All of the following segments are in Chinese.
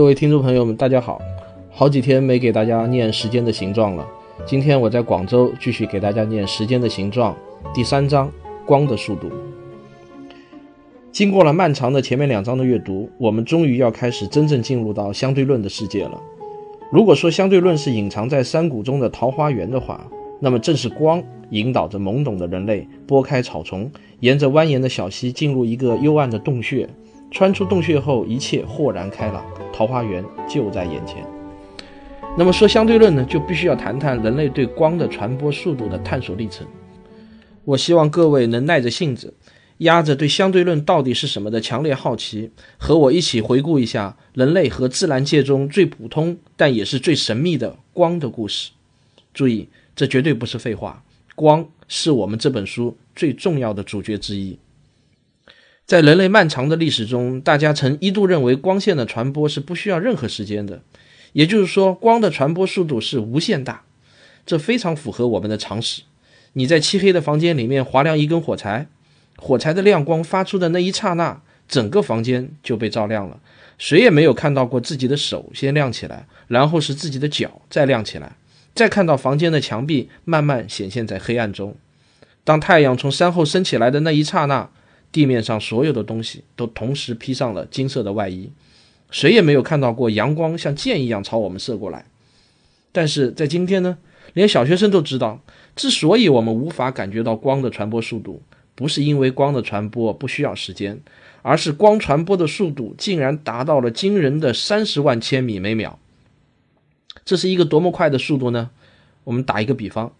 各位听众朋友们，大家好！好几天没给大家念《时间的形状》了，今天我在广州继续给大家念《时间的形状》第三章“光的速度”。经过了漫长的前面两章的阅读，我们终于要开始真正进入到相对论的世界了。如果说相对论是隐藏在山谷中的桃花源的话，那么正是光引导着懵懂的人类拨开草丛，沿着蜿蜒的小溪进入一个幽暗的洞穴。穿出洞穴后，一切豁然开朗，桃花源就在眼前。那么说相对论呢，就必须要谈谈人类对光的传播速度的探索历程。我希望各位能耐着性子，压着对相对论到底是什么的强烈好奇，和我一起回顾一下人类和自然界中最普通但也是最神秘的光的故事。注意，这绝对不是废话，光是我们这本书最重要的主角之一。在人类漫长的历史中，大家曾一度认为光线的传播是不需要任何时间的，也就是说，光的传播速度是无限大。这非常符合我们的常识。你在漆黑的房间里面划亮一根火柴，火柴的亮光发出的那一刹那，整个房间就被照亮了。谁也没有看到过自己的手先亮起来，然后是自己的脚再亮起来，再看到房间的墙壁慢慢显现在黑暗中。当太阳从山后升起来的那一刹那。地面上所有的东西都同时披上了金色的外衣，谁也没有看到过阳光像箭一样朝我们射过来。但是在今天呢，连小学生都知道，之所以我们无法感觉到光的传播速度，不是因为光的传播不需要时间，而是光传播的速度竟然达到了惊人的三十万千米每秒。这是一个多么快的速度呢？我们打一个比方，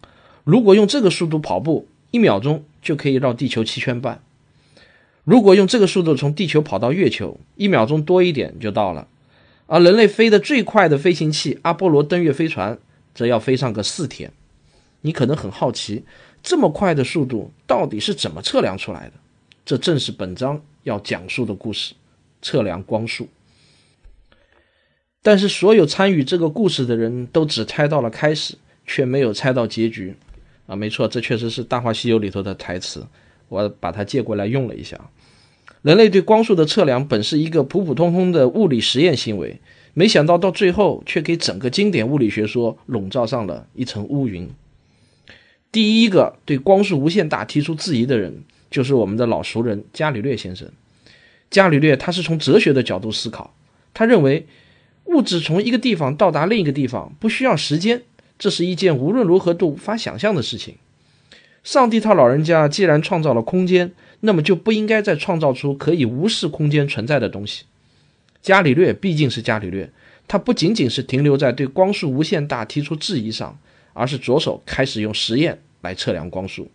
如果用这个速度跑步，一秒钟就可以绕地球七圈半。如果用这个速度从地球跑到月球，一秒钟多一点就到了。而人类飞得最快的飞行器阿波罗登月飞船，则要飞上个四天。你可能很好奇，这么快的速度到底是怎么测量出来的？这正是本章要讲述的故事——测量光速。但是，所有参与这个故事的人都只猜到了开始，却没有猜到结局。啊，没错，这确实是《大话西游》里头的台词。我把它借过来用了一下。人类对光速的测量本是一个普普通通的物理实验行为，没想到到最后却给整个经典物理学说笼罩上了一层乌云。第一个对光速无限大提出质疑的人，就是我们的老熟人伽利略先生。伽利略他是从哲学的角度思考，他认为物质从一个地方到达另一个地方不需要时间，这是一件无论如何都无法想象的事情。上帝他老人家既然创造了空间，那么就不应该再创造出可以无视空间存在的东西。伽利略毕竟是伽利略，他不仅仅是停留在对光速无限大提出质疑上，而是着手开始用实验来测量光速。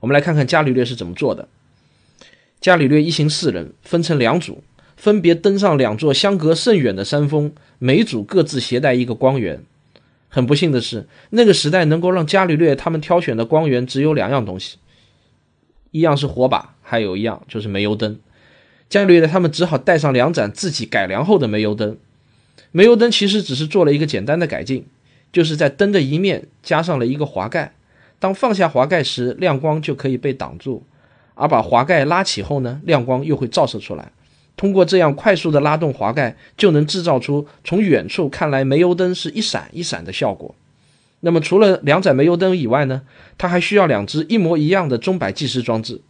我们来看看伽利略是怎么做的。伽利略一行四人分成两组，分别登上两座相隔甚远的山峰，每组各自携带一个光源。很不幸的是，那个时代能够让伽利略他们挑选的光源只有两样东西，一样是火把，还有一样就是煤油灯。伽利略他们只好带上两盏自己改良后的煤油灯。煤油灯其实只是做了一个简单的改进，就是在灯的一面加上了一个滑盖，当放下滑盖时，亮光就可以被挡住；而把滑盖拉起后呢，亮光又会照射出来。通过这样快速的拉动滑盖，就能制造出从远处看来煤油灯是一闪一闪的效果。那么，除了两盏煤油灯以外呢？它还需要两只一模一样的钟摆计时装置。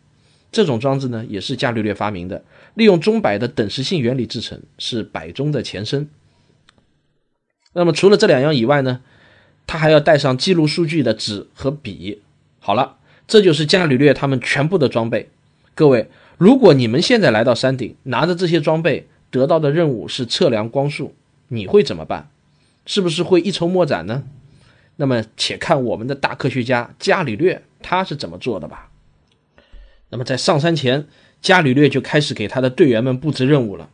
这种装置呢，也是伽利略发明的，利用钟摆的等时性原理制成，是摆钟的前身。那么，除了这两样以外呢？他还要带上记录数据的纸和笔。好了，这就是伽利略他们全部的装备。各位。如果你们现在来到山顶，拿着这些装备，得到的任务是测量光速，你会怎么办？是不是会一筹莫展呢？那么，且看我们的大科学家伽利略他是怎么做的吧。那么，在上山前，伽利略就开始给他的队员们布置任务了。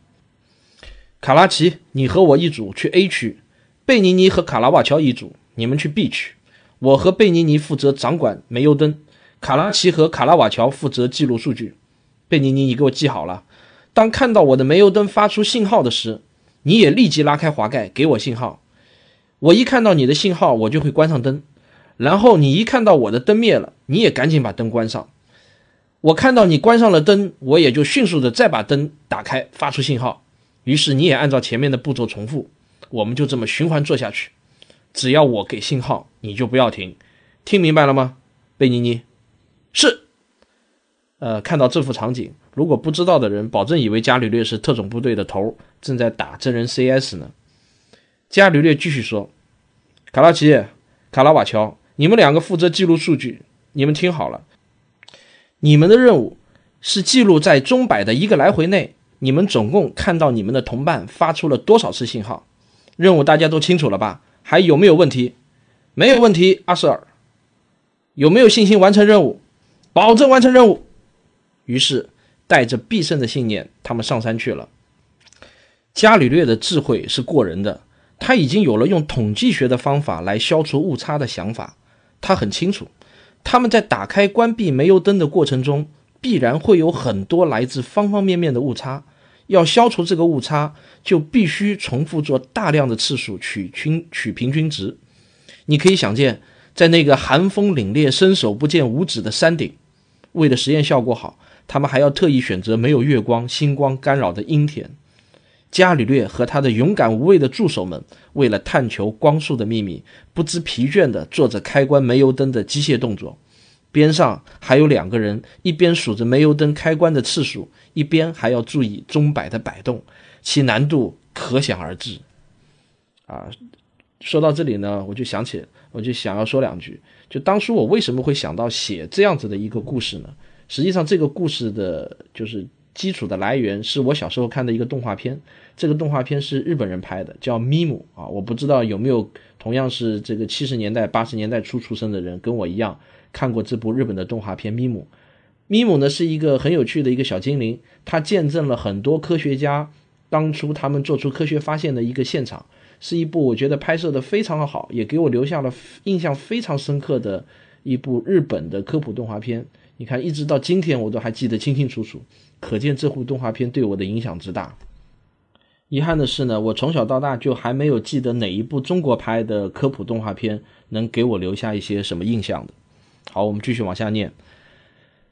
卡拉奇，你和我一组去 A 区；贝尼尼和卡拉瓦乔一组，你们去 B 区。我和贝尼尼负责掌管煤油灯，卡拉奇和卡拉瓦乔负责记录数据。贝尼尼，你给我记好了，当看到我的煤油灯发出信号的时，你也立即拉开滑盖给我信号。我一看到你的信号，我就会关上灯。然后你一看到我的灯灭了，你也赶紧把灯关上。我看到你关上了灯，我也就迅速的再把灯打开，发出信号。于是你也按照前面的步骤重复，我们就这么循环做下去。只要我给信号，你就不要停。听明白了吗，贝尼尼？是。呃，看到这幅场景，如果不知道的人，保证以为伽利略是特种部队的头，正在打真人 CS 呢。伽利略继续说：“卡拉奇、卡拉瓦乔，你们两个负责记录数据。你们听好了，你们的任务是记录在钟摆的一个来回内，你们总共看到你们的同伴发出了多少次信号。任务大家都清楚了吧？还有没有问题？没有问题，阿瑟尔。有没有信心完成任务？保证完成任务。”于是，带着必胜的信念，他们上山去了。伽利略的智慧是过人的，他已经有了用统计学的方法来消除误差的想法。他很清楚，他们在打开、关闭煤油灯的过程中，必然会有很多来自方方面面的误差。要消除这个误差，就必须重复做大量的次数，取均取平均值。你可以想见，在那个寒风凛冽、伸手不见五指的山顶，为了实验效果好。他们还要特意选择没有月光、星光干扰的阴天。伽利略和他的勇敢无畏的助手们，为了探求光速的秘密，不知疲倦地做着开关煤油灯的机械动作。边上还有两个人，一边数着煤油灯开关的次数，一边还要注意钟摆的摆动，其难度可想而知。啊，说到这里呢，我就想起，我就想要说两句。就当初我为什么会想到写这样子的一个故事呢？实际上，这个故事的就是基础的来源是我小时候看的一个动画片。这个动画片是日本人拍的，叫《咪姆》啊。我不知道有没有同样是这个七十年代、八十年代初出生的人跟我一样看过这部日本的动画片《咪姆》。咪姆呢是一个很有趣的一个小精灵，它见证了很多科学家当初他们做出科学发现的一个现场，是一部我觉得拍摄的非常好，也给我留下了印象非常深刻的一部日本的科普动画片。你看，一直到今天我都还记得清清楚楚，可见这部动画片对我的影响之大。遗憾的是呢，我从小到大就还没有记得哪一部中国拍的科普动画片能给我留下一些什么印象的。好，我们继续往下念。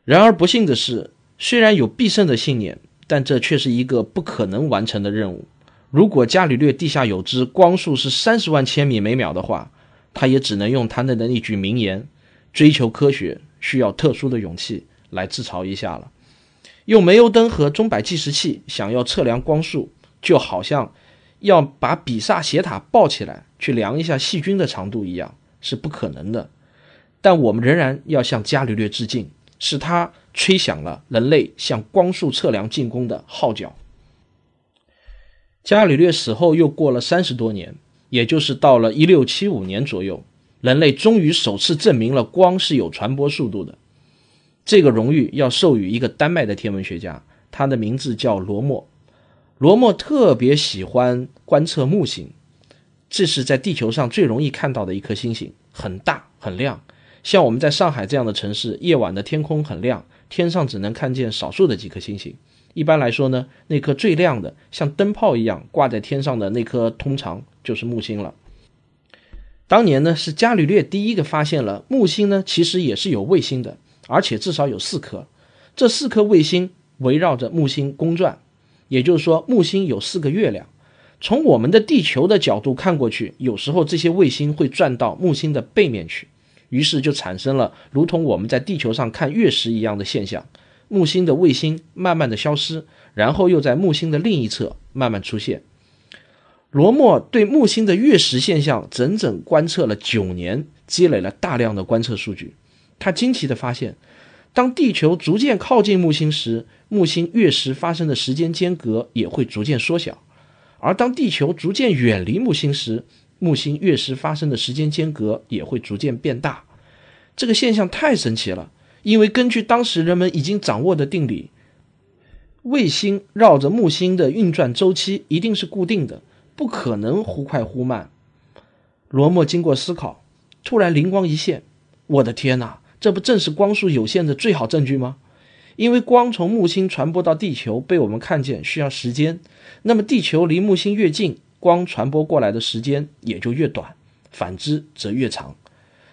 然而不幸的是，虽然有必胜的信念，但这却是一个不可能完成的任务。如果伽利略地下有知光速是三十万千米每秒的话，他也只能用他的那句名言：追求科学。需要特殊的勇气来自嘲一下了。用煤油灯和钟摆计时器想要测量光速，就好像要把比萨斜塔抱起来去量一下细菌的长度一样，是不可能的。但我们仍然要向伽利略致敬，是他吹响了人类向光速测量进攻的号角。伽利略死后又过了三十多年，也就是到了一六七五年左右。人类终于首次证明了光是有传播速度的。这个荣誉要授予一个丹麦的天文学家，他的名字叫罗默。罗默特别喜欢观测木星，这是在地球上最容易看到的一颗星星，很大很亮。像我们在上海这样的城市，夜晚的天空很亮，天上只能看见少数的几颗星星。一般来说呢，那颗最亮的，像灯泡一样挂在天上的那颗，通常就是木星了。当年呢，是伽利略第一个发现了木星呢，其实也是有卫星的，而且至少有四颗。这四颗卫星围绕着木星公转，也就是说，木星有四个月亮。从我们的地球的角度看过去，有时候这些卫星会转到木星的背面去，于是就产生了如同我们在地球上看月食一样的现象：木星的卫星慢慢的消失，然后又在木星的另一侧慢慢出现。罗默对木星的月食现象整整观测了九年，积累了大量的观测数据。他惊奇地发现，当地球逐渐靠近木星时，木星月食发生的时间间隔也会逐渐缩小；而当地球逐渐远离木星时，木星月食发生的时间间隔也会逐渐变大。这个现象太神奇了，因为根据当时人们已经掌握的定理，卫星绕着木星的运转周期一定是固定的，不可能忽快忽慢。罗默经过思考，突然灵光一现：我的天哪，这不正是光速有限的最好证据吗？因为光从木星传播到地球被我们看见需要时间，那么地球离木星越近，光传播过来的时间也就越短，反之则越长。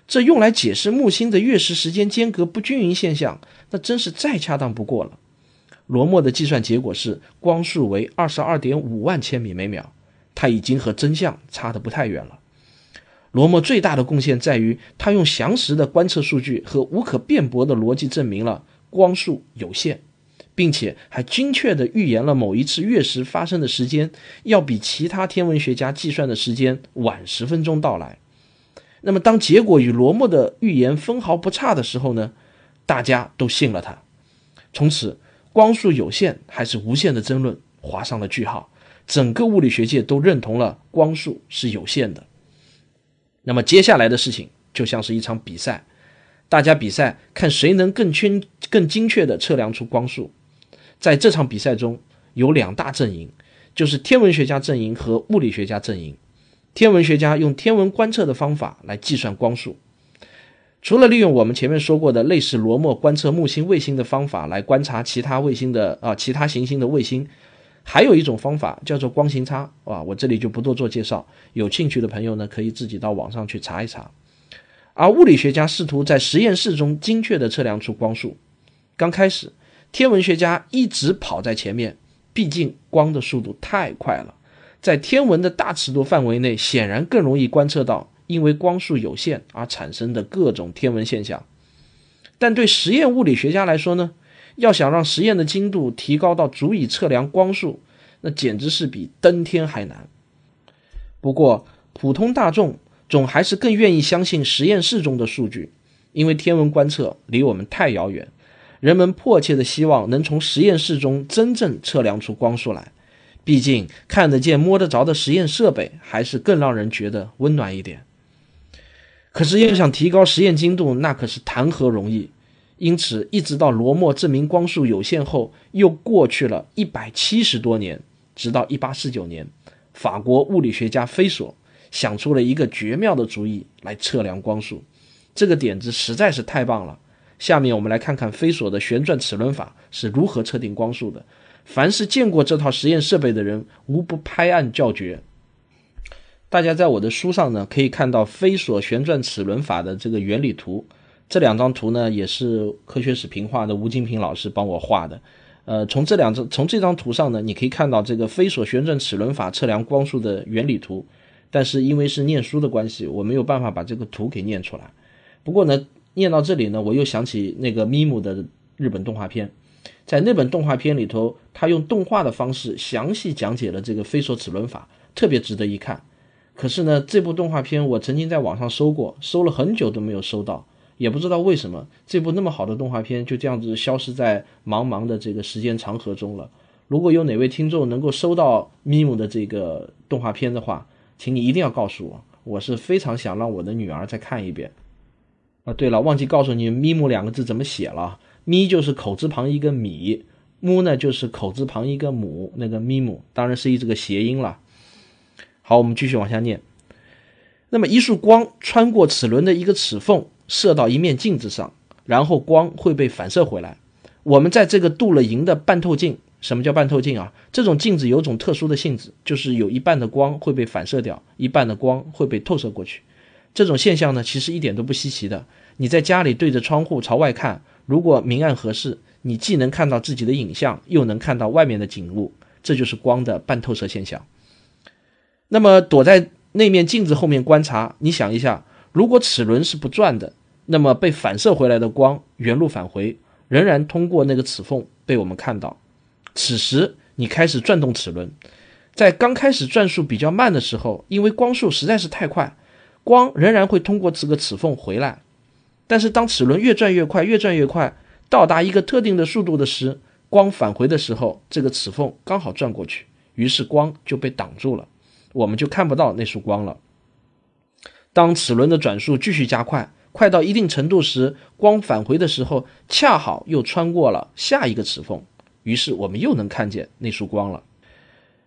这用来解释木星的月食时间间隔不均匀现象，那真是再恰当不过了。罗默的计算结果是光速为二十二点五万千米每秒，他已经和真相差得不太远了。罗默最大的贡献在于，他用详实的观测数据和无可辩驳的逻辑证明了光速有限，并且还精确地预言了某一次月食发生的时间要比其他天文学家计算的时间晚十分钟到来。那么，当结果与罗默的预言分毫不差的时候呢？大家都信了他，从此。光速有限还是无限的争论画上了句号，整个物理学界都认同了光速是有限的。那么接下来的事情就像是一场比赛，大家比赛看谁能更精、更精确地测量出光速。在这场比赛中有两大阵营，就是天文学家阵营和物理学家阵营。天文学家用天文观测的方法来计算光速。除了利用我们前面说过的类似罗默观测木星卫星的方法来观察其他卫星的啊其他行星的卫星，还有一种方法叫做光行差啊，我这里就不多做介绍，有兴趣的朋友呢可以自己到网上去查一查。而物理学家试图在实验室中精确地测量出光速，刚开始天文学家一直跑在前面，毕竟光的速度太快了，在天文的大尺度范围内显然更容易观测到。因为光速有限而产生的各种天文现象，但对实验物理学家来说呢，要想让实验的精度提高到足以测量光速，那简直是比登天还难。不过，普通大众总还是更愿意相信实验室中的数据，因为天文观测离我们太遥远，人们迫切的希望能从实验室中真正测量出光速来。毕竟，看得见、摸得着的实验设备还是更让人觉得温暖一点。可是要想提高实验精度，那可是谈何容易。因此，一直到罗默证明光速有限后，又过去了一百七十多年，直到一八四九年，法国物理学家菲索想出了一个绝妙的主意来测量光速。这个点子实在是太棒了。下面我们来看看菲索的旋转齿轮法是如何测定光速的。凡是见过这套实验设备的人，无不拍案叫绝。大家在我的书上呢，可以看到菲索旋转齿轮法的这个原理图。这两张图呢，也是科学史评话的吴金平老师帮我画的。呃，从这两张从这张图上呢，你可以看到这个飞索旋转齿轮法测量光速的原理图。但是因为是念书的关系，我没有办法把这个图给念出来。不过呢，念到这里呢，我又想起那个咪姆的日本动画片，在那本动画片里头，他用动画的方式详细讲解了这个飞索齿轮法，特别值得一看。可是呢，这部动画片我曾经在网上搜过，搜了很久都没有搜到，也不知道为什么这部那么好的动画片就这样子消失在茫茫的这个时间长河中了。如果有哪位听众能够收到咪姆的这个动画片的话，请你一定要告诉我，我是非常想让我的女儿再看一遍。啊，对了，忘记告诉你咪姆两个字怎么写了，咪就是口字旁一个米，木呢就是口字旁一个母，那个咪姆当然是一这个谐音了。好，我们继续往下念。那么，一束光穿过齿轮的一个齿缝，射到一面镜子上，然后光会被反射回来。我们在这个镀了银的半透镜，什么叫半透镜啊？这种镜子有种特殊的性质，就是有一半的光会被反射掉，一半的光会被透射过去。这种现象呢，其实一点都不稀奇的。你在家里对着窗户朝外看，如果明暗合适，你既能看到自己的影像，又能看到外面的景物，这就是光的半透射现象。那么躲在那面镜子后面观察，你想一下，如果齿轮是不转的，那么被反射回来的光原路返回，仍然通过那个齿缝被我们看到。此时你开始转动齿轮，在刚开始转速比较慢的时候，因为光速实在是太快，光仍然会通过这个齿缝回来。但是当齿轮越转越快，越转越快，到达一个特定的速度的时，光返回的时候，这个齿缝刚好转过去，于是光就被挡住了。我们就看不到那束光了。当齿轮的转速继续加快，快到一定程度时，光返回的时候，恰好又穿过了下一个齿缝，于是我们又能看见那束光了。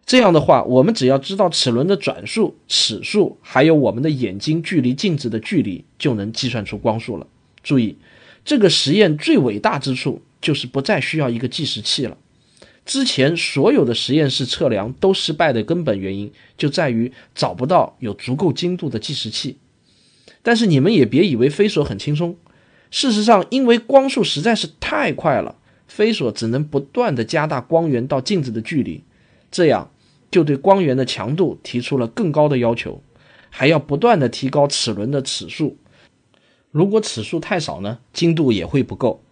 这样的话，我们只要知道齿轮的转速、齿数，还有我们的眼睛距离镜子的距离，就能计算出光速了。注意，这个实验最伟大之处就是不再需要一个计时器了。之前所有的实验室测量都失败的根本原因就在于找不到有足够精度的计时器。但是你们也别以为飞索很轻松，事实上，因为光速实在是太快了，飞索只能不断的加大光源到镜子的距离，这样。就对光源的强度提出了更高的要求，还要不断的提高齿轮的齿数。如果齿数太少呢，精度也会不够。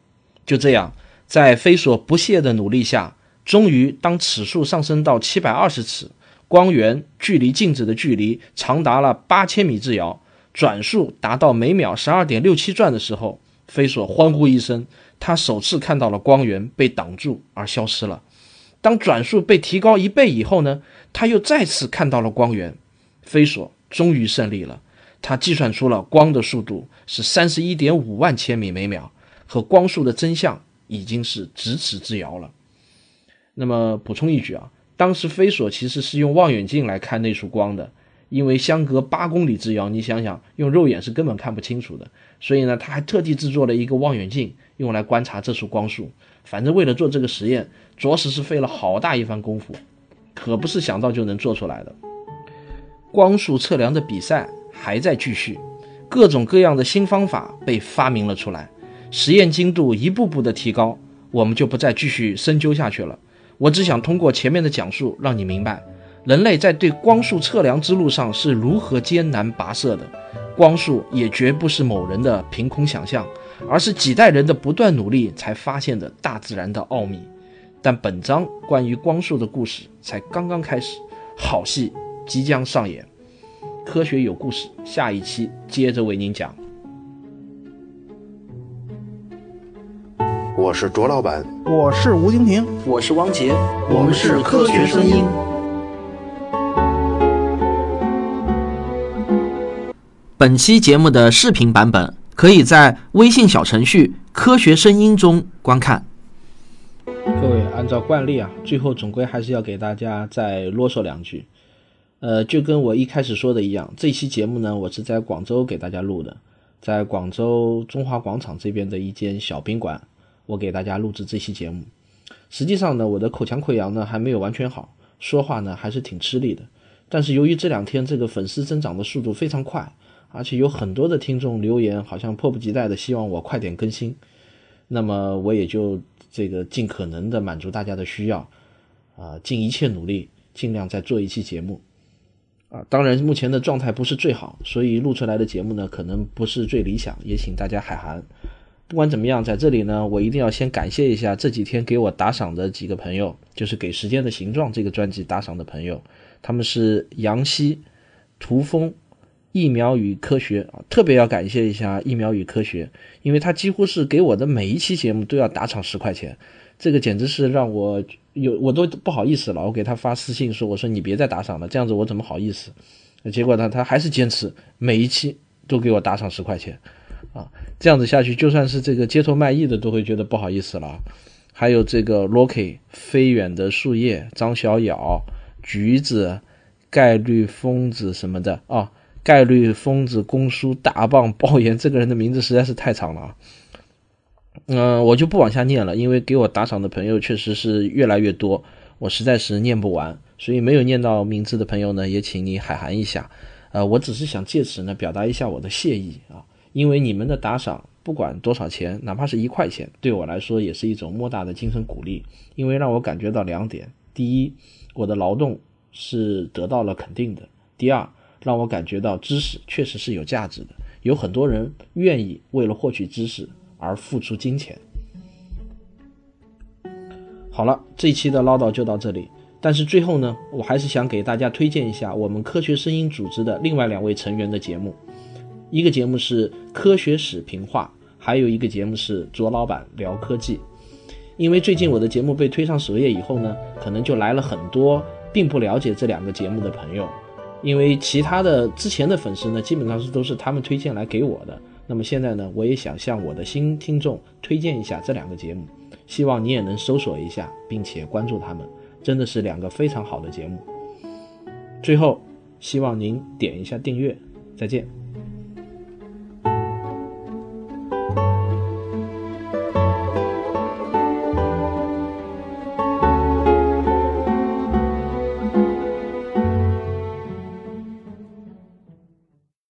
就这样，在飞索不懈的努力下，终于当齿数上升到七百二十齿，光源距离镜子的距离长达了八千米之遥，转速达到每秒十二点六七转的时候，飞索欢呼一声，他首次看到了光源被挡住而消失了。当转速被提高一倍以后呢，他又再次看到了光源，飞索终于胜利了。他计算出了光的速度是三十一点五万千米每秒，和光速的真相已经是咫尺之遥了。那么补充一句啊，当时飞索其实是用望远镜来看那束光的，因为相隔八公里之遥，你想想用肉眼是根本看不清楚的，所以呢，他还特地制作了一个望远镜用来观察这束光束。反正为了做这个实验，着实是费了好大一番功夫，可不是想到就能做出来的。光速测量的比赛还在继续，各种各样的新方法被发明了出来，实验精度一步步的提高，我们就不再继续深究下去了。我只想通过前面的讲述，让你明白，人类在对光速测量之路上是如何艰难跋涉的。光速也绝不是某人的凭空想象。而是几代人的不断努力才发现的大自然的奥秘，但本章关于光速的故事才刚刚开始，好戏即将上演。科学有故事，下一期接着为您讲。我是卓老板，我是吴京平，我是汪杰，我们是科学声音。本期节目的视频版本。可以在微信小程序“科学声音”中观看。各位，按照惯例啊，最后总归还是要给大家再啰嗦两句。呃，就跟我一开始说的一样，这期节目呢，我是在广州给大家录的，在广州中华广场这边的一间小宾馆，我给大家录制这期节目。实际上呢，我的口腔溃疡呢还没有完全好，说话呢还是挺吃力的。但是由于这两天这个粉丝增长的速度非常快。而且有很多的听众留言，好像迫不及待的希望我快点更新，那么我也就这个尽可能的满足大家的需要，啊，尽一切努力，尽量再做一期节目，啊，当然目前的状态不是最好，所以录出来的节目呢，可能不是最理想，也请大家海涵。不管怎么样，在这里呢，我一定要先感谢一下这几天给我打赏的几个朋友，就是给《时间的形状》这个专辑打赏的朋友，他们是杨希、涂峰。疫苗与科学啊，特别要感谢一下疫苗与科学，因为他几乎是给我的每一期节目都要打赏十块钱，这个简直是让我有我都不好意思了。我给他发私信说：“我说你别再打赏了，这样子我怎么好意思？”结果呢，他还是坚持每一期都给我打赏十块钱，啊，这样子下去，就算是这个街头卖艺的都会觉得不好意思了。还有这个 Rocky 飞远的树叶、张小咬、橘子、概率疯子什么的啊。概率疯子公叔大棒爆言，这个人的名字实在是太长了啊！嗯，我就不往下念了，因为给我打赏的朋友确实是越来越多，我实在是念不完，所以没有念到名字的朋友呢，也请你海涵一下。呃，我只是想借此呢表达一下我的谢意啊，因为你们的打赏不管多少钱，哪怕是一块钱，对我来说也是一种莫大的精神鼓励，因为让我感觉到两点：第一，我的劳动是得到了肯定的；第二。让我感觉到知识确实是有价值的，有很多人愿意为了获取知识而付出金钱。好了，这一期的唠叨就到这里。但是最后呢，我还是想给大家推荐一下我们科学声音组织的另外两位成员的节目，一个节目是科学史评话，还有一个节目是卓老板聊科技。因为最近我的节目被推上首页以后呢，可能就来了很多并不了解这两个节目的朋友。因为其他的之前的粉丝呢基本上是都是他们推荐来给我的那么现在呢我也想向我的新听众推荐一下这两个节目希望你也能搜索一下并且关注他们真的是两个非常好的节目。最后希望您点一下订阅再见。